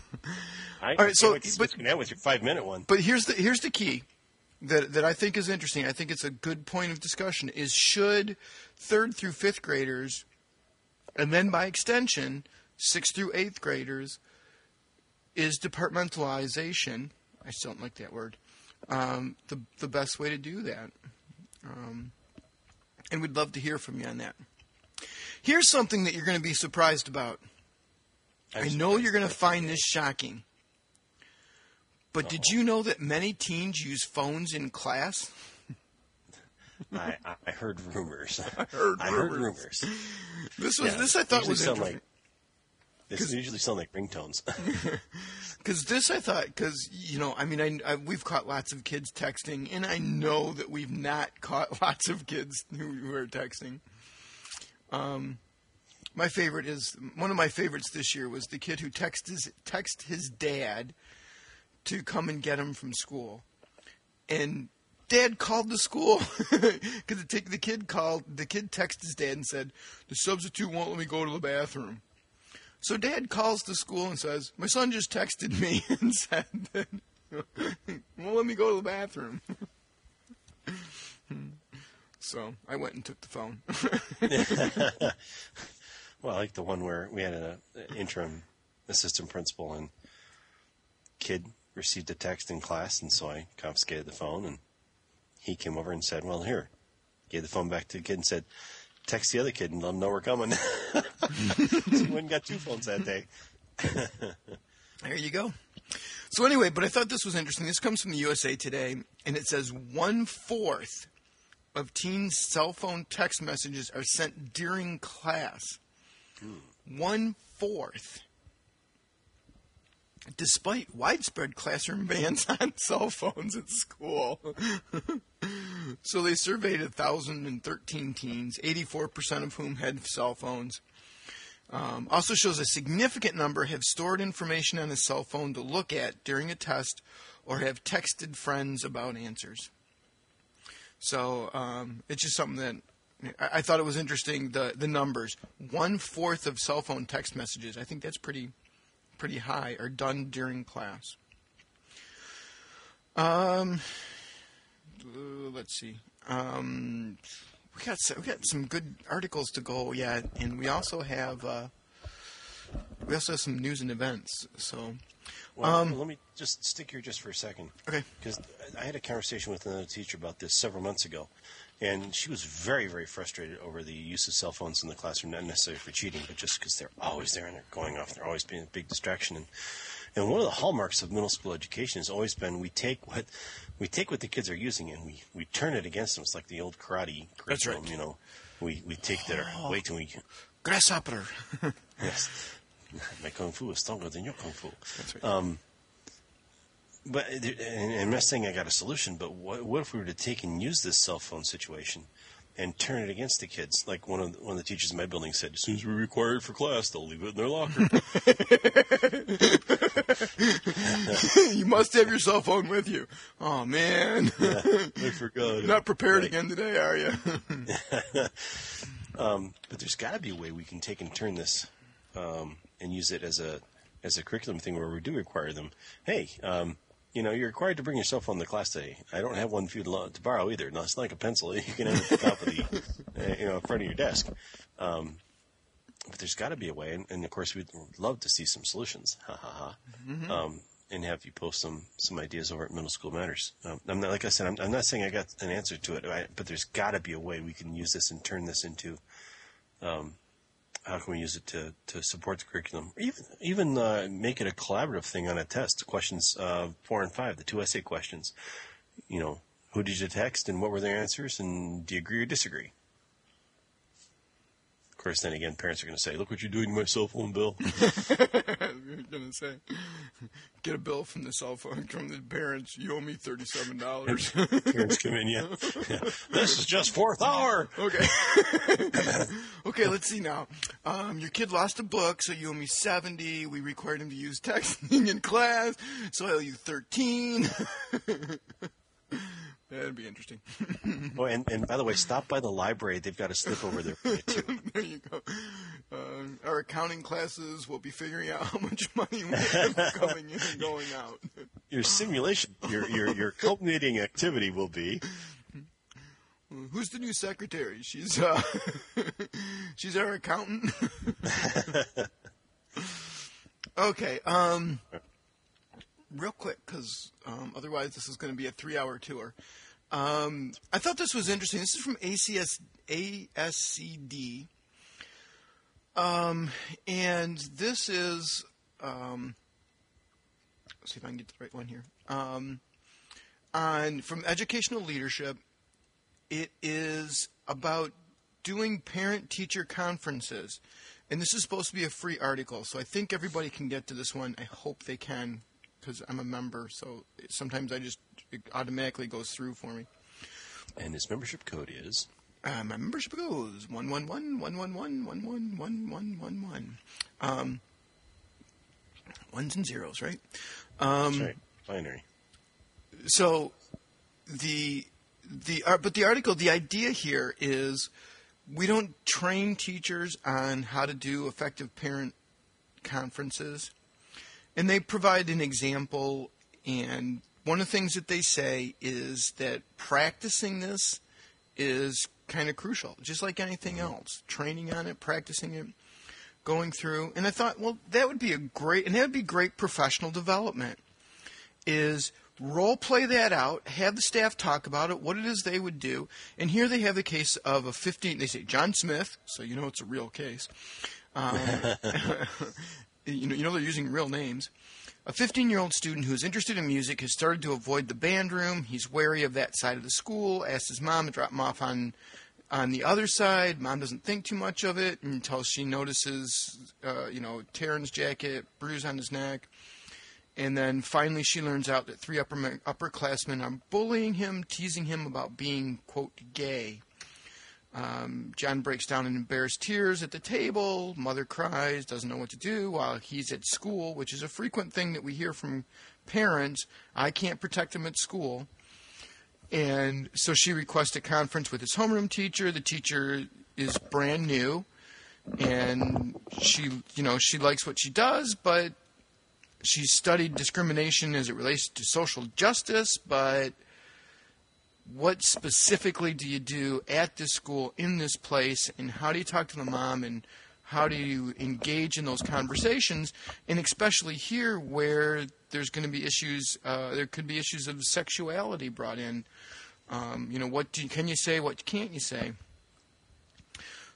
I All right, so- wait to see but- going with your five minute one. But here's the here's the key that that I think is interesting. I think it's a good point of discussion. Is should third through fifth graders, and then by extension sixth through eighth graders, is departmentalization? I still don't like that word. Um, the the best way to do that, um, and we'd love to hear from you on that. Here's something that you're going to be surprised about. I know you're going to find this shocking. But did you know that many teens use phones in class? I, I, I heard rumors. I heard heard rumors. rumors. This was Yeah, this I thought was interesting like this usually sound like ringtones. because this I thought because you know I mean I, I we've caught lots of kids texting and I know that we've not caught lots of kids who, who are texting. Um, my favorite is one of my favorites this year was the kid who texted his, text his dad to come and get him from school, and dad called the school because the, the kid called the kid texted his dad and said the substitute won't let me go to the bathroom. So dad calls the school and says, "My son just texted me and said that won't let me go to the bathroom." so I went and took the phone. well, I like the one where we had an interim assistant principal and kid received a text in class, and so I confiscated the phone, and he came over and said, "Well, here." Gave the phone back to the kid and said, "Text the other kid and let him know we're coming." so he went and got two phones that day. There you go. So anyway, but I thought this was interesting. This comes from the USA Today, and it says one fourth of teens' cell phone text messages are sent during class. Hmm. One fourth. Despite widespread classroom bans on cell phones at school. so they surveyed 1,013 teens, 84% of whom had cell phones. Um, also shows a significant number have stored information on a cell phone to look at during a test or have texted friends about answers. So um, it's just something that I, I thought it was interesting. The the numbers one fourth of cell phone text messages. I think that's pretty pretty high. Are done during class. Um, let's see. Um, we got some, we got some good articles to go yet, and we also have uh, we also have some news and events. So Well, Um, let me just stick here just for a second. Okay. Because I had a conversation with another teacher about this several months ago, and she was very, very frustrated over the use of cell phones in the classroom, not necessarily for cheating, but just because they're always there and they're going off. They're always being a big distraction. And, and one of the hallmarks of middle school education has always been we take what we take what the kids are using and we, we turn it against them. It's like the old karate That's right. you know. We we take their weight and we grasshopper. yes. My kung fu is stronger than your kung fu. That's right. Um, but I'm not saying I got a solution, but what, what if we were to take and use this cell phone situation and turn it against the kids? Like one of the, one of the teachers in my building said, as soon as we require it for class, they'll leave it in their locker. you must have your cell phone with you. Oh man, I forgot. not prepared Right. again today, are you? Um, but there's got to be a way we can take and turn this um, and use it as a as a curriculum thing where we do require them. Hey, um, you know, you're required to bring your cell phone to class today. I don't have one for you to, to borrow either. No, it's not like a pencil. You can have it at the top of the, uh, you know, in front of your desk. Um, but there's got to be a way, and, and of course, we'd love to see some solutions. Ha ha ha. Um, and have you post some some ideas over at Middle School Matters. Um, I'm not, like I said, I'm, I'm not saying I got an answer to it, I, but there's got to be a way we can use this and turn this into um, how can we use it to, to support the curriculum? Even even uh, make it a collaborative thing on a test. Questions uh, four and five, the two essay questions. You know, who did you text and what were their answers, and do you agree or disagree? Of course, then again, parents are going to say, "Look what you're doing to my cell phone bill." You're gonna say, get a bill from the cell phone from the parents. You owe me thirty-seven dollars. parents come in, yeah. yeah. This is just fourth hour. Okay. okay, let's see now. Um, your kid lost a book, so you owe me 70. We required him to use texting in class, so I owe you 13. That'd be interesting. Oh, and, and by the way, stop by the library. They've got a slip over there for you too. there you go. Um, our accounting classes will be figuring out how much money we have coming in and going out. Your simulation, your your your culminating activity will be Who's the new secretary? She's uh, she's our accountant. okay. Um, real quick, because um, otherwise this is going to be a three-hour tour. Um, I thought this was interesting. This is from ACS ASCD, um, and this is. Um, let's see if I can get the right one here. Um, on from educational leadership it is about doing parent teacher conferences. And this is supposed to be a free article, so I think everybody can get to this one. I hope they can, because I'm a member, so sometimes I just, it automatically goes through for me. and his membership code is Uh, my membership goes 111 111 111 Um, ones and zeros, right? Um, that's right, binary. so the the uh, but the article the idea here is we don't train teachers on how to do effective parent conferences and they provide an example and one of the things that they say is that practicing this is kind of crucial just like anything else training on it practicing it going through and i thought well that would be a great and that would be great professional development is role play that out, have the staff talk about it, what it is they would do. And here they have the case of a 15, they say John Smith, so you know it's a real case. Um, you, know, you know they're using real names. A 15 year old student who is interested in music has started to avoid the band room. He's wary of that side of the school, asks his mom to drop him off on on the other side. Mom doesn't think too much of it until she notices, uh, you know, his jacket, bruise on his neck. And then finally, she learns out that three upper upperclassmen are bullying him, teasing him about being quote gay. Um, John breaks down in embarrassed tears at the table. Mother cries, doesn't know what to do while he's at school, which is a frequent thing that we hear from parents. I can't protect him at school. And so she requests a conference with his homeroom teacher. The teacher is brand new, and she, you know, she likes what she does, but she's studied discrimination as it relates to social justice, but what specifically do you do at this school in this place and how do you talk to the mom and how do you engage in those conversations and especially here where there's going to be issues uh, there could be issues of sexuality brought in. Um, you know what you, can you say what can't you say?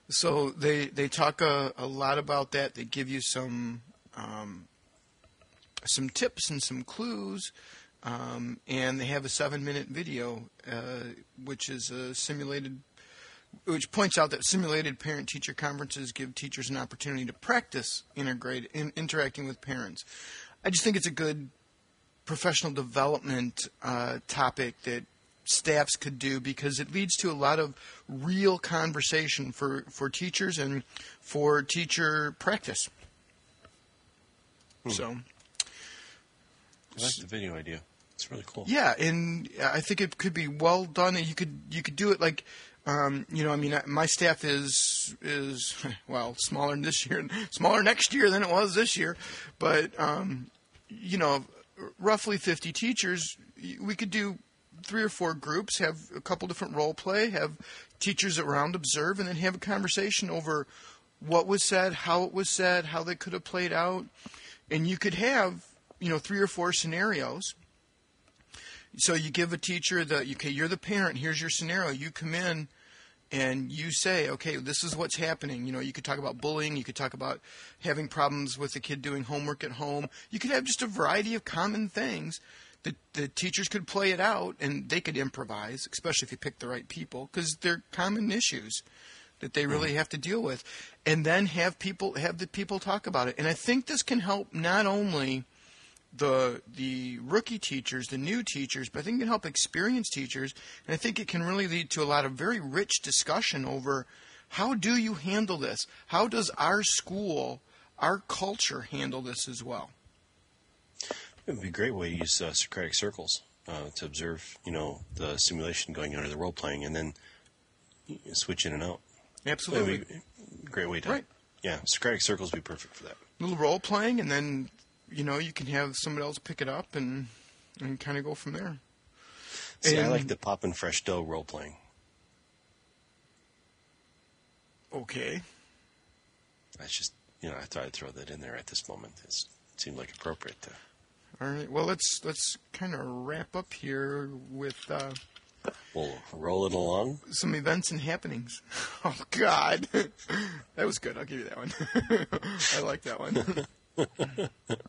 So they they talk a, a lot about that. They give you some um, some tips and some clues um, and they have a seven minute video, uh, which is a simulated, which points out that simulated parent teacher conferences give teachers an opportunity to practice integrate, in, interacting with parents. I just think it's a good professional development uh, topic that staffs could do because it leads to a lot of real conversation for, for teachers and for teacher practice. Hmm. So. I like the video idea. It's really cool. Yeah, and I think it could be well done. You could you could do it like, um, you know, I mean, my staff is is well smaller this year, smaller next year than it was this year, but um, you know, roughly 50 teachers. We could do three or four groups, have a couple different role play, have teachers around observe, and then have a conversation over what was said, how it was said, how they could have played out, and you could have you know three or four scenarios so you give a teacher the okay, you're the parent. Here's your scenario. You come in and you say, okay, this is what's happening. You know, you could talk about bullying. You could talk about having problems with the kid doing homework at home. You could have just a variety of common things that the teachers could play it out and they could improvise, especially if you pick the right people, because they're common issues that they really mm. have to deal with, and then have people have the people talk about it. And I think this can help not only the the rookie teachers, the new teachers, but I think it can help experienced teachers, and I think it can really lead to a lot of very rich discussion over how do you handle this? How does our school, our culture handle this as well? It would be a great way to use uh, Socratic circles uh, to observe, you know, the simulation going on or the role playing, and then switch in and out. Absolutely, great way to. Right. Yeah, Socratic circles would be perfect for that. A little role playing, and then you know, you can have somebody else pick it up and and kind of go from there. See, and, I like the pop and fresh dough role playing. Okay. That's just you know I thought I'd throw that in there at this moment. It seemed like appropriate to. All right. Well, let's let's kind of wrap up here with. Uh, we'll roll it along. Some events and happenings. Oh God, that was good. I'll give you that one. I like that one.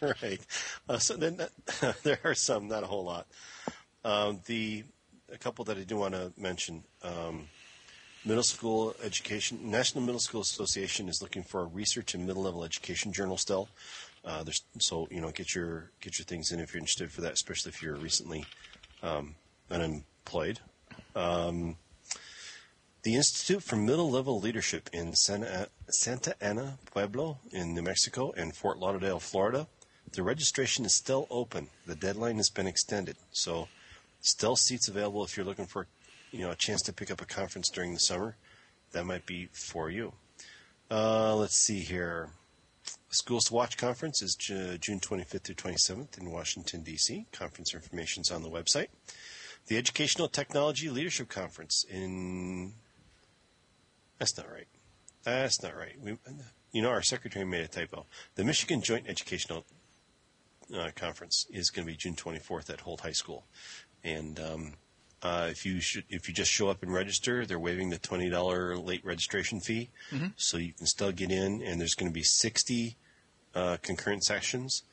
right. Uh, so then there are some, not a whole lot. Um, the a couple that I do want to mention. Um, middle school education, National Middle School Association is looking for a research and middle level education journal still. Uh, so you know, get your get your things in if you're interested for that, especially if you're recently um, unemployed. Um, the Institute for Middle Level Leadership in Santa, Santa Ana Pueblo in New Mexico and Fort Lauderdale, Florida. The registration is still open. The deadline has been extended, so still seats available if you're looking for you know a chance to pick up a conference during the summer. That might be for you. Uh, let's see here. Schools to Watch conference is June 25th through 27th in Washington D.C. Conference information is on the website. The Educational Technology Leadership Conference in that's not right. That's not right. We, you know, our secretary made a typo. The Michigan Joint Educational uh, Conference is going to be June 24th at Holt High School, and um, uh, if you should, if you just show up and register, they're waiving the twenty dollar late registration fee, mm-hmm. so you can still get in. And there's going to be 60 uh, concurrent sessions.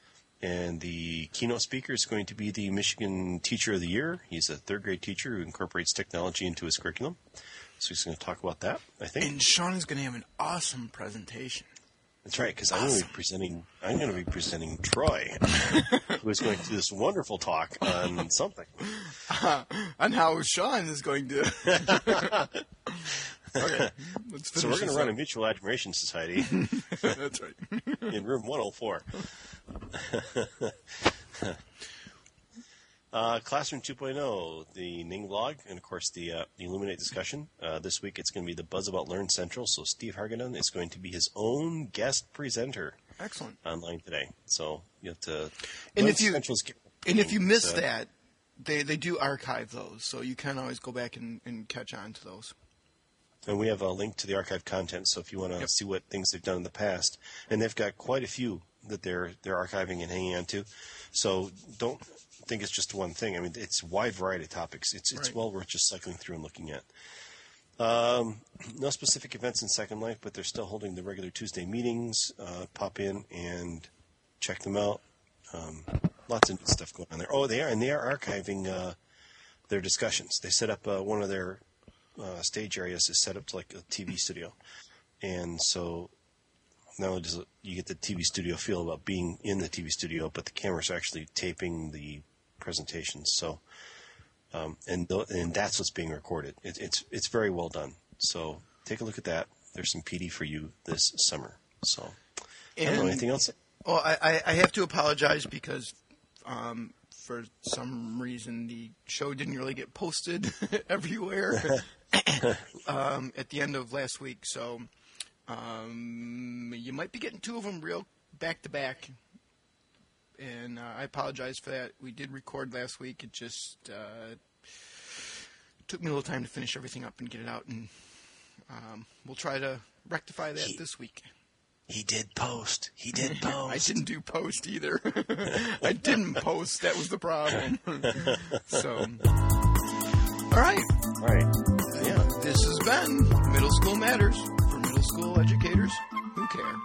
And the keynote speaker is going to be the Michigan Teacher of the Year. He's a third grade teacher who incorporates technology into his curriculum. So he's going to talk about that, I think. And Sean is going to have an awesome presentation. That's right, because I'm going to be presenting. I'm going to be presenting Troy, who is going to do this wonderful talk on something. Uh, on how Sean is going to. okay. So we're going to run up. a mutual admiration society That's right. in room 104. Uh, Classroom 2.0, the Ning blog, and of course the, uh, the Elluminate discussion. Uh, this week it's going to be the Buzz About Learn Central, so Steve Hargadon is going to be his own guest presenter Excellent. online today. So you have to. And if you- And if you miss uh, that, they they do archive those, so you can always go back and, and catch on to those. And we have a link to the archive content, so if you want to Yep. see what things they've done in the past, and they've got quite a few that they're they're archiving and hanging on to. So don't think it's just one thing. I mean, it's a wide variety of topics. It's it's Right. well worth just cycling through and looking at. Um, no specific events in Second Life, but they're still holding the regular Tuesday meetings. Uh, pop in and check them out. Um, lots of stuff going on there. Oh, they are, and they are archiving uh, their discussions. They set up uh, one of their uh, stage areas is set up to like a TV studio, and so not only does it, you get the TV studio feel about being in the TV studio, but the cameras are actually taping the presentations. So, um, and th- and that's what's being recorded. It, it's it's very well done. So take a look at that. There's some PD for you this summer. So I don't know anything else. Well, I, I, I have to apologize because um, for some reason the show didn't really get posted everywhere um, at the end of last week. So um, you might be getting two of them real back to back. And uh, I apologize for that. We did record last week. It just uh, took me a little time to finish everything up and get it out. And um, we'll try to rectify that this week. He did post. He did post. I didn't do post either. I didn't post. That was the problem. so, all right. All right. Yeah. This has been Middle School Matters for middle school educators who care.